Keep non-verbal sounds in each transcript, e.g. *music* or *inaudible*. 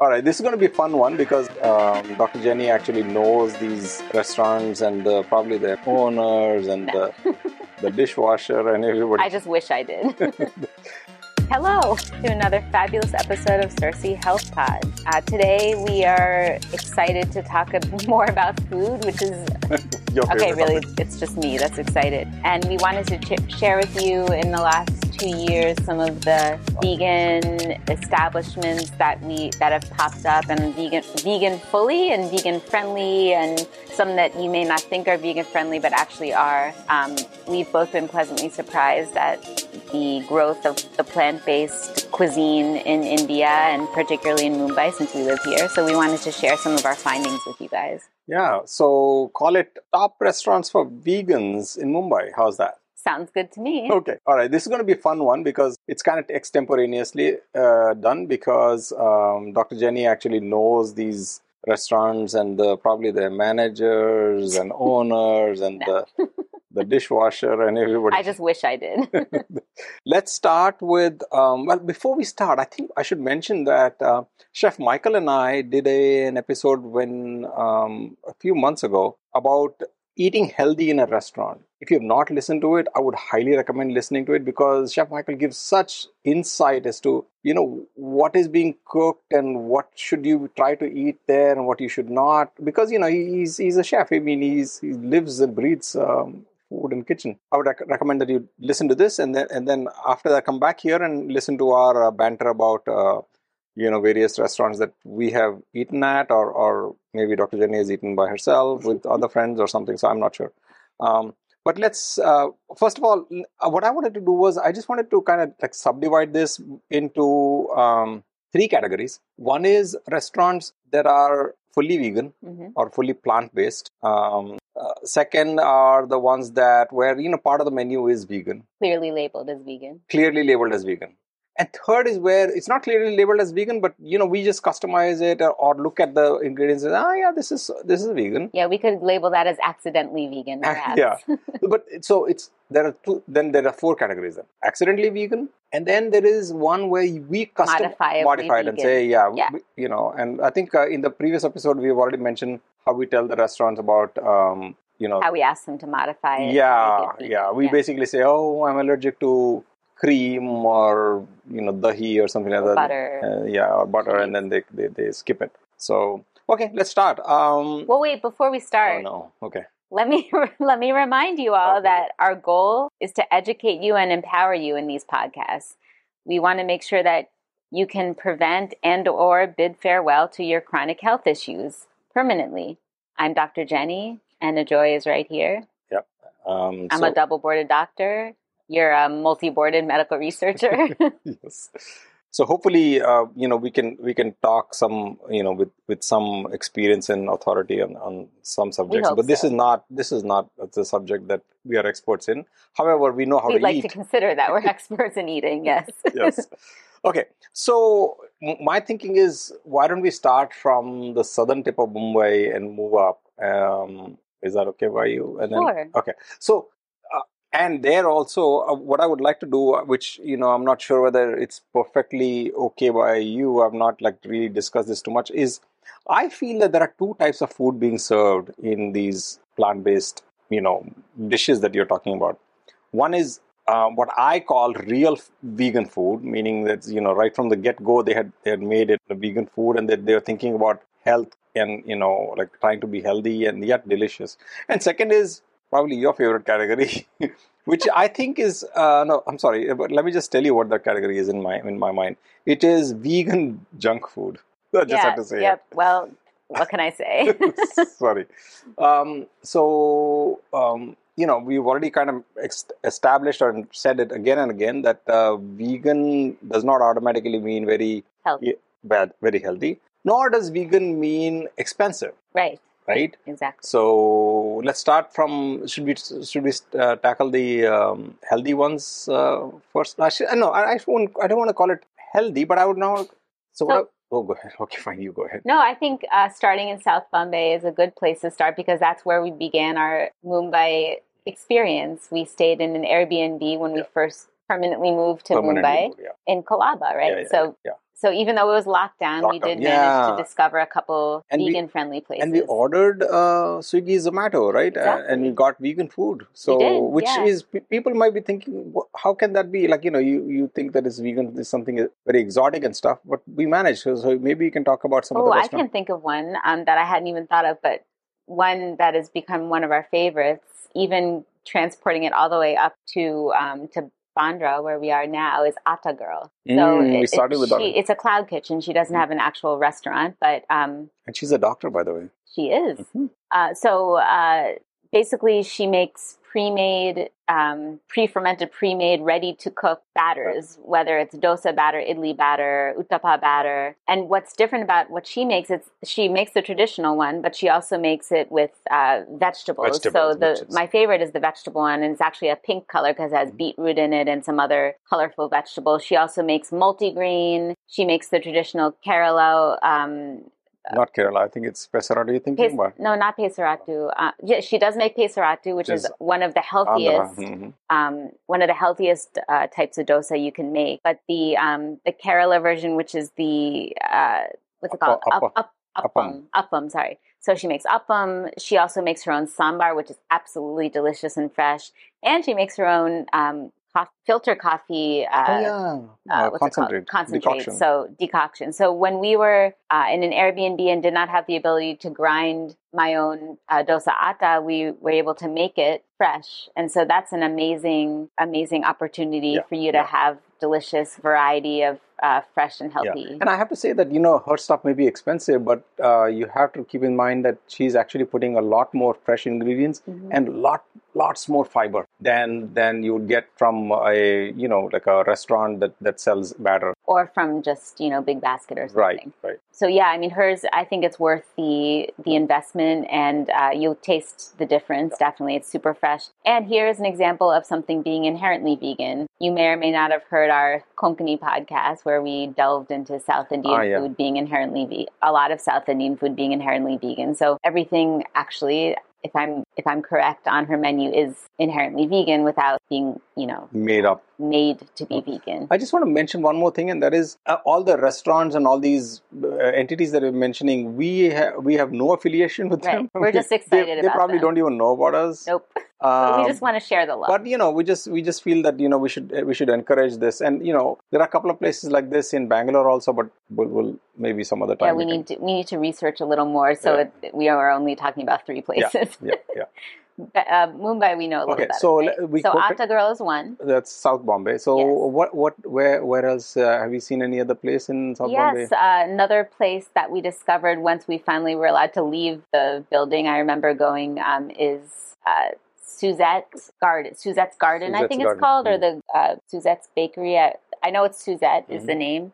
All right, this is going to be a fun one because um, Dr. Jenny actually knows these restaurants and the, probably their owners and the, *laughs* the dishwasher and everybody. I just wish I did. *laughs* Hello to another fabulous episode of Circee Health Pod. Uh, today we are excited to talk *laughs* more about food, which is Your okay. Really, topic. it's just me that's excited, and we wanted to ch- share with you in the last two years some of the vegan establishments that we that have popped up, and vegan vegan fully and vegan friendly, and some that you may not think are vegan friendly but actually are. Um, we've both been pleasantly surprised at the growth of the plant-based cuisine in India and particularly in Mumbai since we live here. So we wanted to share some of our findings with you guys. Yeah, so call it top restaurants for vegans in Mumbai. How's that? Sounds good to me. Okay. All right. This is going to be a fun one because it's kind of extemporaneously uh, done because um, Dr. Jenny actually knows these restaurants and the, probably the managers and *laughs* owners and the, the dishwasher and everybody. I just wish I did. *laughs* *laughs* Let's start with, um, well, before we start, I think I should mention that uh, Chef Michael and I did a, an episode when um, a few months ago about eating healthy in a restaurant. If you have not listened to it, I would highly recommend listening to it because Chef Michael gives such insight as to, you know, what is being cooked and what should you try to eat there and what you should not. Because, you know, he's, he's a chef. I mean, he's, he lives and breathes um, food and kitchen. I would rec- recommend that you listen to this and then and then after that come back here and listen to our uh, banter about uh, you know various restaurants that we have eaten at or or maybe Dr. Jenny has eaten by herself with other friends or something. So I'm not sure. Um, but let's uh, first of all, uh, what I wanted to do was I just wanted to kind of like subdivide this into um, three categories. One is restaurants that are fully vegan hmm or fully plant based. Um, uh, second are the ones that where you know part of the menu is vegan, Clearly labeled as vegan. clearly labeled as vegan. And third is where it's not clearly labeled as vegan, but you know we just customize it or, or look at the ingredients and ah yeah this is this is vegan. Yeah, we could label that as accidentally vegan. *laughs* Yeah. *laughs* but so it's there are two. Then there are four categories. Then accidentally vegan, and then there is one where we custom modify it and say yeah, Yeah. we- you know. And I think uh, in the previous episode we've already mentioned how we tell the restaurants about um, you know How we ask them to modify it. yeah yeah we basically say oh i'm allergic to cream or you know dahi or something like that butter. uh, yeah or butter and then they, they they skip it so okay let's start um Well, wait. Before we start. oh no okay let me *laughs* let me remind you all Okay. that our goal is to educate you and empower you in these podcasts. We want to make sure that you can prevent and or bid farewell to your chronic health issues permanently. I'm Dr. Jenny, and Ajoy is right here. um I'm so, a double boarded doctor. You're a multi boarded medical researcher. *laughs* yes so hopefully uh, you know we can we can talk some you know with with some experience and authority on on some subjects but this so. is not this is not the subject that we are experts in however we know how We'd to like eat to consider that we're *laughs* experts in eating, *laughs* yes. yes. Okay. So my thinking is, why don't we start from the southern tip of Mumbai and move up? Um, is that okay by you? And then, Sure. Okay. So, uh, and there also, uh, what I would like to do, uh, which you know, I'm not sure whether it's perfectly okay by you. I've not like really discussed this too much. Is I feel that there are two types of food being served in these plant-based, you know, dishes that you're talking about. One is uh, what I call real vegan food, meaning that you know right from the get go they had they had made it a vegan food and that they were thinking about health and you know like trying to be healthy and yet delicious. And second is probably your favorite category, *laughs* which I think is uh, no, I'm sorry, but let me just tell you what that category is in my in my mind. It is vegan junk food. *laughs* I just have to say Yep. Well, what can I say? *laughs* sorry. Um, so um, you know we've already kind of established and said it again and again that uh, vegan does not automatically mean very Healthy. bad, very healthy. Nor does vegan mean expensive, right. right? Exactly. So let's start from. Should we should we uh, tackle the um, healthy ones uh, first? Actually, no, I, I won't. I don't want to call it healthy, but I would now. So. So- I- oh, go ahead. *laughs* Okay, fine. You go ahead. No, I think uh, starting in South Bombay is a good place to start because that's where we began our Mumbai experience. We stayed in an Airbnb when we first permanently moved to Permanently Mumbai moved, yeah. in Colaba, right? Yeah, yeah, so, yeah. So even though it was locked down, we did yeah. manage to discover a couple And we- vegan friendly places. And we ordered uh, Swiggy Zomato, right? Uh, and we got vegan food. So, did, which is pe- people might be thinking, how can that be? Like you know, you you think that it's vegan is something very exotic and stuff, but we managed. So, so maybe you can talk about some of Oh, I can think of one um, that I hadn't even thought of, but one that has become one of our favorites, even transporting it all the way up to um, to Bandra, where we are now, is Atta Girl. Mm, we started with she, it's a cloud kitchen. She doesn't have an actual restaurant, but um, And she's a doctor, by the way. she is. Mhm. Uh, so uh, basically, she makes pre-made, um, pre-fermented, pre-made, ready-to-cook batters, whether it's dosa batter, idli batter, uttapa batter. And what's different about what she makes, it's she makes the traditional one, but she also makes it with uh, vegetables. Vegetables, so the my favorite is the vegetable one, and it's actually a pink color because it has Mhm. beetroot in it and some other colorful vegetables. She also makes multigrain. She makes the traditional Kerala. Um, Not Kerala. I think it's Pesarattu. You're thinking Pes- about no, not pesarattu. Uh, yeah, she does make pesarattu, which is Is one of the healthiest, Mhm. um, one of the healthiest uh, types of dosa you can make. But the um, the Kerala version, which is the uh, what's it Appa- called? appa- Up, up, appam. Appam. Sorry. So she makes appam. She also makes her own sambar, which is absolutely delicious and fresh. And she makes her own um, cof- filter coffee. Uh, oh yeah, uh, Uh, what's it called? concentrate, Concentrate. decoction. So decoction. So when we were uh, in an Airbnb and did not have the ability to grind my own uh, dosa atta, we were able to make it fresh, and so that's an amazing, amazing opportunity Yeah, for you to yeah. have delicious variety of uh, fresh and healthy. And I have to say that you know her stuff may be expensive, but uh, you have to keep in mind that she's actually putting a lot more fresh ingredients Mhm. and lot lots more fiber than than you would get from a you know like a restaurant that that sells batter. Or from just you know big basket or something. Right, right. So yeah, I mean hers. I think it's worth the the investment, and uh, you'll taste the difference. Definitely, it's super fresh. And here is an example of something being inherently vegan. You may or may not have heard our Konkani podcast, where we delved into South Indian Ah, yeah. food being inherently a lot of South Indian food being inherently vegan. So everything actually. If I'm if I'm correct on her menu is inherently vegan without being you know Made up. made to be Oh. vegan. I just want to mention one more thing, and that is uh, all the restaurants and all these uh, entities that we're mentioning. We ha- we have no affiliation with Right. them. We're *laughs* just They- excited They, about probably them. don't even know about us. Nope. Um, we just want to share the love. but you know we just we just feel that you know we should we should encourage this and you know there are a couple of places like this in bangalore also but we'll, we'll maybe some other time yeah, we can- need to we need to research a little more. So Yeah. it, we are only talking about three places. yeah yeah *laughs* But, uh, Mumbai, we know a little Okay, better. so right? we so Atta Girl is one. that's south bombay so Yes. what what where where else uh, have you seen any other place in south yes, bombay uh, another place that we discovered once we finally were allowed to leave the building. I remember going um, is uh, Suzette's Garden. Suzette's Garden, I think Garden, it's called, or mm. the uh, Suzette's Bakery. I, I know it's Suzette is Mhm. the name.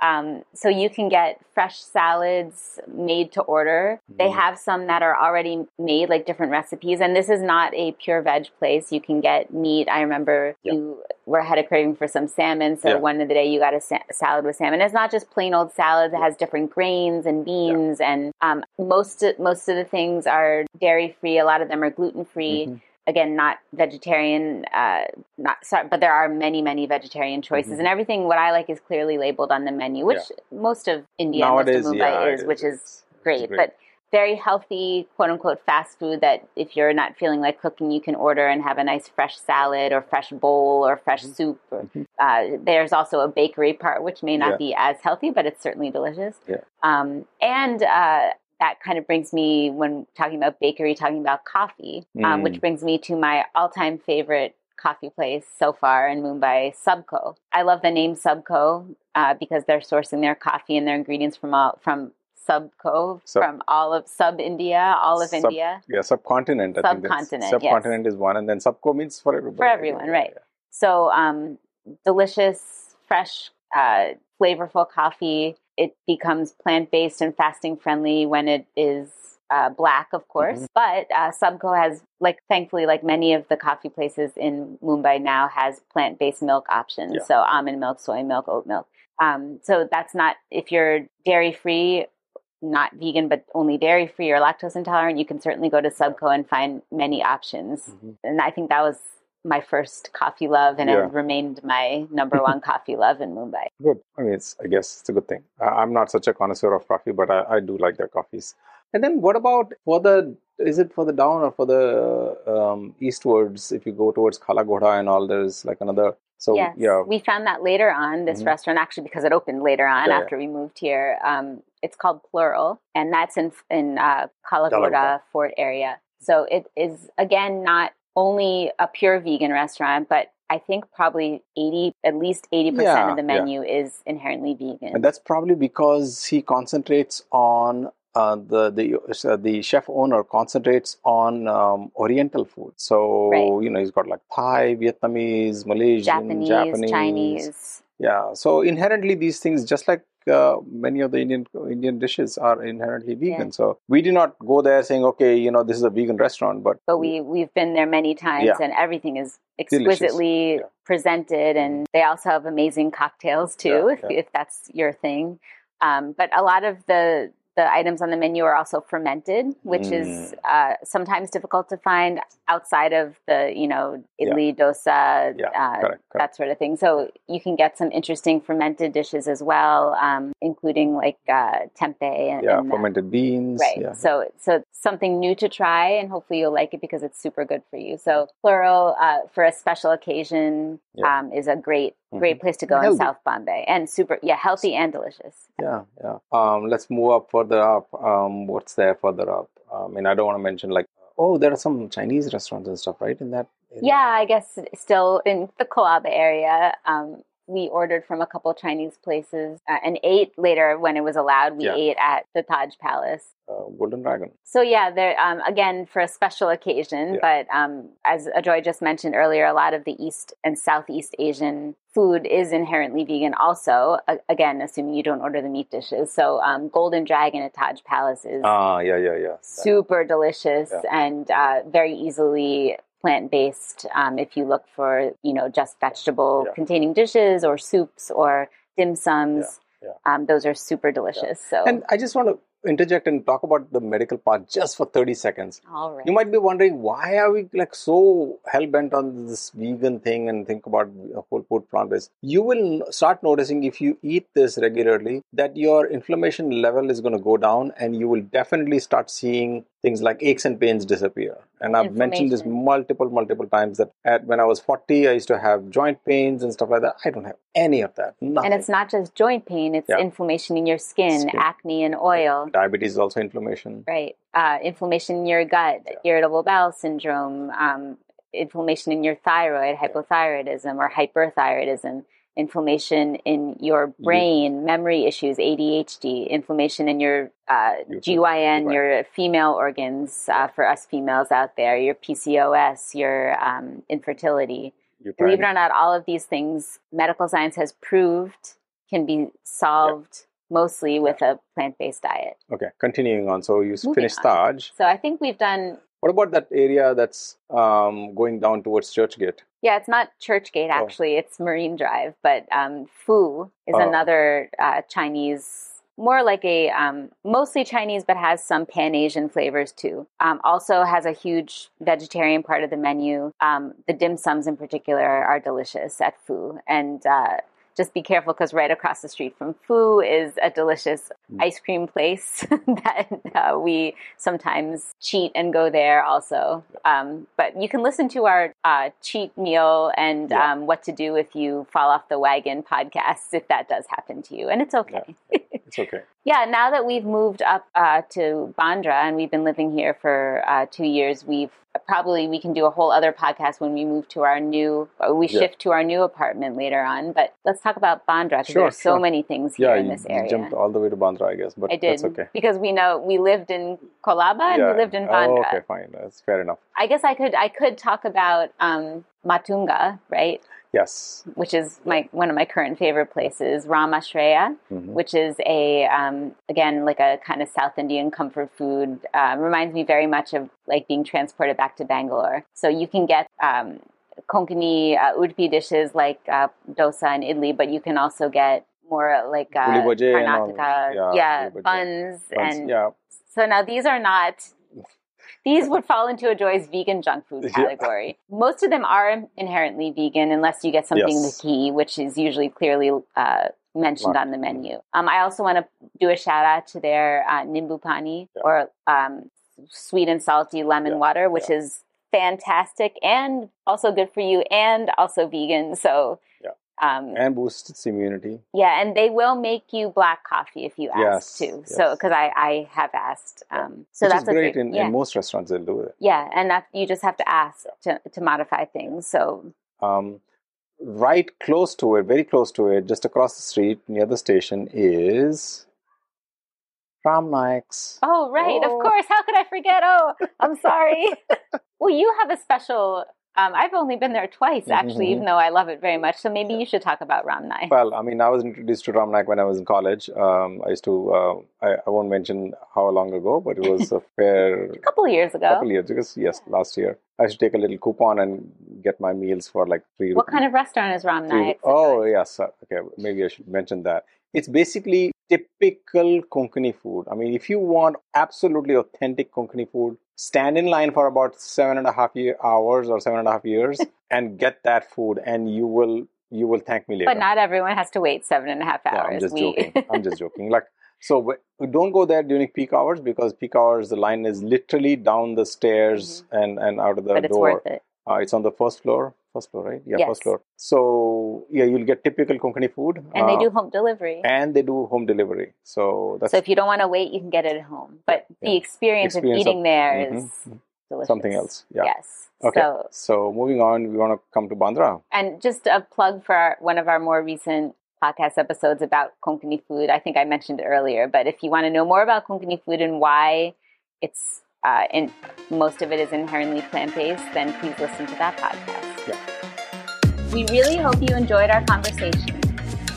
Um, so you can get fresh salads made to order. They Mhm. have some that are already made, like different recipes. And this is not a pure veg place. You can get meat. I remember Yeah. you were had a craving for some salmon, so Yeah. one of the day you got a sa- salad with salmon. It's not just plain old salad. It has different grains and beans, and um, most most of the things are dairy free. A lot of them are gluten free Mhm. Again not vegetarian uh not sorry but there are many many vegetarian choices Mhm. and everything what i like is clearly labeled on the menu which most of india nowadays most of mumbai yeah is which is It's great, but very healthy quote unquote fast food that if you're not feeling like cooking you can order and have a nice fresh salad or fresh bowl or fresh Mhm. soup or, Mhm. uh, there's also a bakery part which may not Yeah. be as healthy but it's certainly delicious Yeah. um, and uh, that kind of brings me when talking about bakery talking about coffee um, Mm. which brings me to my all-time favorite coffee place so far in mumbai subko i love the name subko uh, because they're sourcing their coffee and their ingredients from all from subko Sub- from all of sub india all of Sub- india yeah subcontinent I think Subcontinent, yes. subcontinent is one and then subco means for everybody For everyone, right. So, um, delicious, fresh, uh, flavorful coffee. It becomes plant based and fasting friendly when it is uh, black, of course. Mhm. But uh, Subko has, like, thankfully, like many of the coffee places in Mumbai now, has plant based milk options. Yeah. So almond milk, soy milk, oat milk. Um, so that's not if you're dairy free. Not vegan, but only dairy free or lactose intolerant, you can certainly go to Subko and find many options Mhm. and I think that was my first coffee love and Yeah. it remained my number one *laughs* coffee love in Mumbai. Good. I mean, it's, I guess it's a good thing. I- I'm not such a connoisseur of coffee, but I, I do like their coffees. And then what about for the, is it for the down or for the um, eastwards? If you go towards Kala Ghoda and all, there's like another. So, yes, yeah. we found that later on. This Mhm. restaurant actually because it opened later on Yeah, yeah. after we moved here. Um, it's called Plural, and that's in in uh. Kala Ghoda Fort area. So it is again not only a pure vegan restaurant, but I think probably eighty, at least eighty percent Yeah, of the yeah. menu is inherently vegan. And that's probably because he concentrates on uh, the the uh, the chef owner concentrates on um, Oriental food. So Right. you know he's got like Thai, Vietnamese, Malaysian, Japanese, Japanese, Chinese. Yeah. So inherently, these things, just like uh, many of the Indian Indian dishes, are inherently vegan. Yeah. So we did not go there saying, okay, you know, this is a vegan restaurant, but but we we've been there many times Yeah. and everything is exquisitely Yeah. presented and they also have amazing cocktails too if, if that's your thing um, but a lot of the the items on the menu are also fermented which is Mm. uh, sometimes difficult to find outside of the you know Yeah. idli dosa Yeah, uh, correct, correct. that sort of thing so you can get some interesting fermented dishes as well um, including like uh, tempeh and, yeah, and fermented beans. Right. Yeah. So so something new to try, and hopefully you'll like it because it's super good for you. So plural uh, for a special occasion Yeah. um, is a great. Great place to go in South Bombay, and super yeah healthy and delicious. Yeah, yeah. Um, let's move up further up. Um, what's there further up? I mean, I don't want to mention like, oh, there are some Chinese restaurants and stuff, right? In that. Area? Yeah, I guess still in the Colaba area. Um, we ordered from a couple Chinese places uh, and ate later when it was allowed. We Yeah. ate at the Taj Palace. Uh, Golden Dragon. So yeah, there um, again for a special occasion. Yeah. But um, as Ajoy just mentioned earlier, a lot of the East and Southeast Asian food is inherently vegan. Also, a- again, assuming you don't order the meat dishes. So um, Golden Dragon at Taj Palace is Ah, yeah, yeah, yeah. super delicious Yeah. and uh, very easily plant based. Um, if you look for you know just vegetable Yeah. containing dishes or soups or dim sums, Yeah, yeah. Um, those are super delicious. So And I just want to interject and talk about the medical part just for 30 seconds. all right. You might be wondering why are we like so hell bent on this vegan thing and think about whole food plant based. You will start noticing if you eat this regularly that your inflammation level is going to go down and you will definitely start seeing things like aches and pains disappear. And I've mentioned this multiple, multiple times that at, when I was 40, I used to have joint pains and stuff like that. I don't have any of that. Nothing. And it's not just joint pain, it's Yeah. inflammation in your skin, Skin. acne and oil, Diabetes is also inflammation. right? Uh, inflammation in your gut, Yeah. irritable bowel syndrome, um, inflammation in your thyroid, hypothyroidism or hyperthyroidism, inflammation in your brain, memory issues, ADHD, inflammation in your uh, GYN, right. your female organs uh, for us females out there, your PCOS, your um, infertility. Believe it or not, all of these things medical science has proved can be solved mostly with a plant based diet. Okay, continuing on. So you Moving finished on. Taj. So I think we've done, What about that area that's um, going down towards Churchgate? yeah, it's not Churchgate Oh. actually, it's Marine Drive, but um, Fu is Oh. another uh, Chinese. More like a um, mostly Chinese, but has some Pan Asian flavors too. Um, also has a huge vegetarian part of the menu. Um, the dim sums in particular are delicious at Fu, and uh, just be careful because right across the street from Fu is a delicious Mm. ice cream place *laughs* that uh, we sometimes cheat and go there also. Um, but you can listen to our uh, cheat meal and Yeah. um, what to do if you fall off the wagon podcast if that does happen to you, and it's okay. *laughs* It's okay. Yeah, now that we've moved up uh, to Bandra and we've been living here for uh, two years, we've probably we can do a whole other podcast when we move to our new, or we Yeah. shift to our new apartment later on. But let's talk about Bandra because Sure, there's so many things here Yeah, in this area. jumped all the way to Bandra, I guess, but I did that's okay. because we know we lived in Colaba and Yeah. we lived in Oh, Bandra. okay, fine. That's fair enough. I guess I could I could talk about um, Matunga, right? Yes. Which is my one of my current favorite places, Ram Ashraya. Mhm. which is a um, again like a kind of South Indian comfort food. Um, reminds me very much of like being transported back to Bangalore. So you can get um, Konkani uh, Udpi dishes like uh, dosa and idli, but you can also get more like uh, Puli and all. Karnataka, Yeah, yeah, buns, Buns, and yeah. so now these are not *laughs* these would fall into Ajoy's vegan junk food category. Yeah. Most of them are inherently vegan unless you get something yes. the key, which is usually clearly uh, mentioned on the menu. Um, I also want to do a shout out to their uh, nimbu pani yeah. or um, sweet and salty lemon yeah. water, which is fantastic and also good for you and also vegan. So um, and boosts its immunity. Yeah, and they will make you black coffee if you ask yes, too. Yes. So because I, I have asked. Um, so Which that's great, great in, yeah. in, most restaurants. They'll do it. Yeah, and that you just have to ask yeah. to to modify things. So. Um, right close to it, very close to it, just across the street near the station is Ram Naik's. Oh, right. Oh. Of course. How could I forget? Oh, I'm sorry. *laughs* well, you have a special um, I've only been there twice, actually, mm-hmm. even though I love it very much. So maybe you should talk about Ramnaik. Well, I mean, I was introduced to Ramnaik when I was in college. Um, I used to, uh, I, I, won't mention how long ago, but it was a *laughs* fair... a couple of years ago. A couple of years, because, yes, last year. I should take a little coupon and get my meals for like three What rupees. kind of restaurant is Ramnaik? Oh, yes. Okay, maybe I should mention that. It's basically typical Konkani food. I mean, if you want absolutely authentic Konkani food, stand in line for about seven and a half year, hours or seven and a half years *laughs* and get that food, and you will you will thank me later. But not everyone has to wait seven and a half hours. Yeah, I'm just we... joking. *laughs* I'm just joking. Like so, don't go there during peak hours because peak hours the line is literally down the stairs mm-hmm. and and out of the but door. It's worth it. Uh, it's on the first floor. First floor, right? Yeah, yes. first floor. So yeah, you'll get typical Konkani food. And uh, they do home delivery. And they do home delivery. So that's so if you don't want to wait, you can get it at home. But yeah, the experience, experience, of eating of, there mm-hmm, is mm-hmm. delicious. Something else. Yeah. Yes. Okay. So, so moving on, we want to come to Bandra. And just a plug for our, one of our more recent podcast episodes about Konkani food. I think I mentioned earlier, but if you want to know more about Konkani food and why it's uh, and most of it is inherently plant based, then please listen to that podcast. Yeah. We really hope you enjoyed our conversation.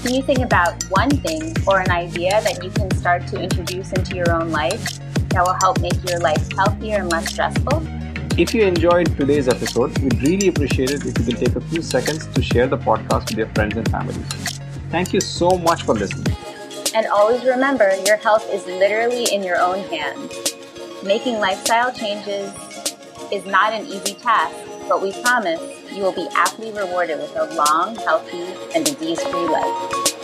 Can you think about one thing or an idea that you can start to introduce into your own life that will help make your life healthier and less stressful? If you enjoyed today's episode, we'd really appreciate it if you can take a few seconds to share the podcast with your friends and family. Thank you so much for listening. And always remember your health is literally in your own hands. Making lifestyle changes is not an easy task, but we promise you will be aptly rewarded with a long, healthy, and disease free life.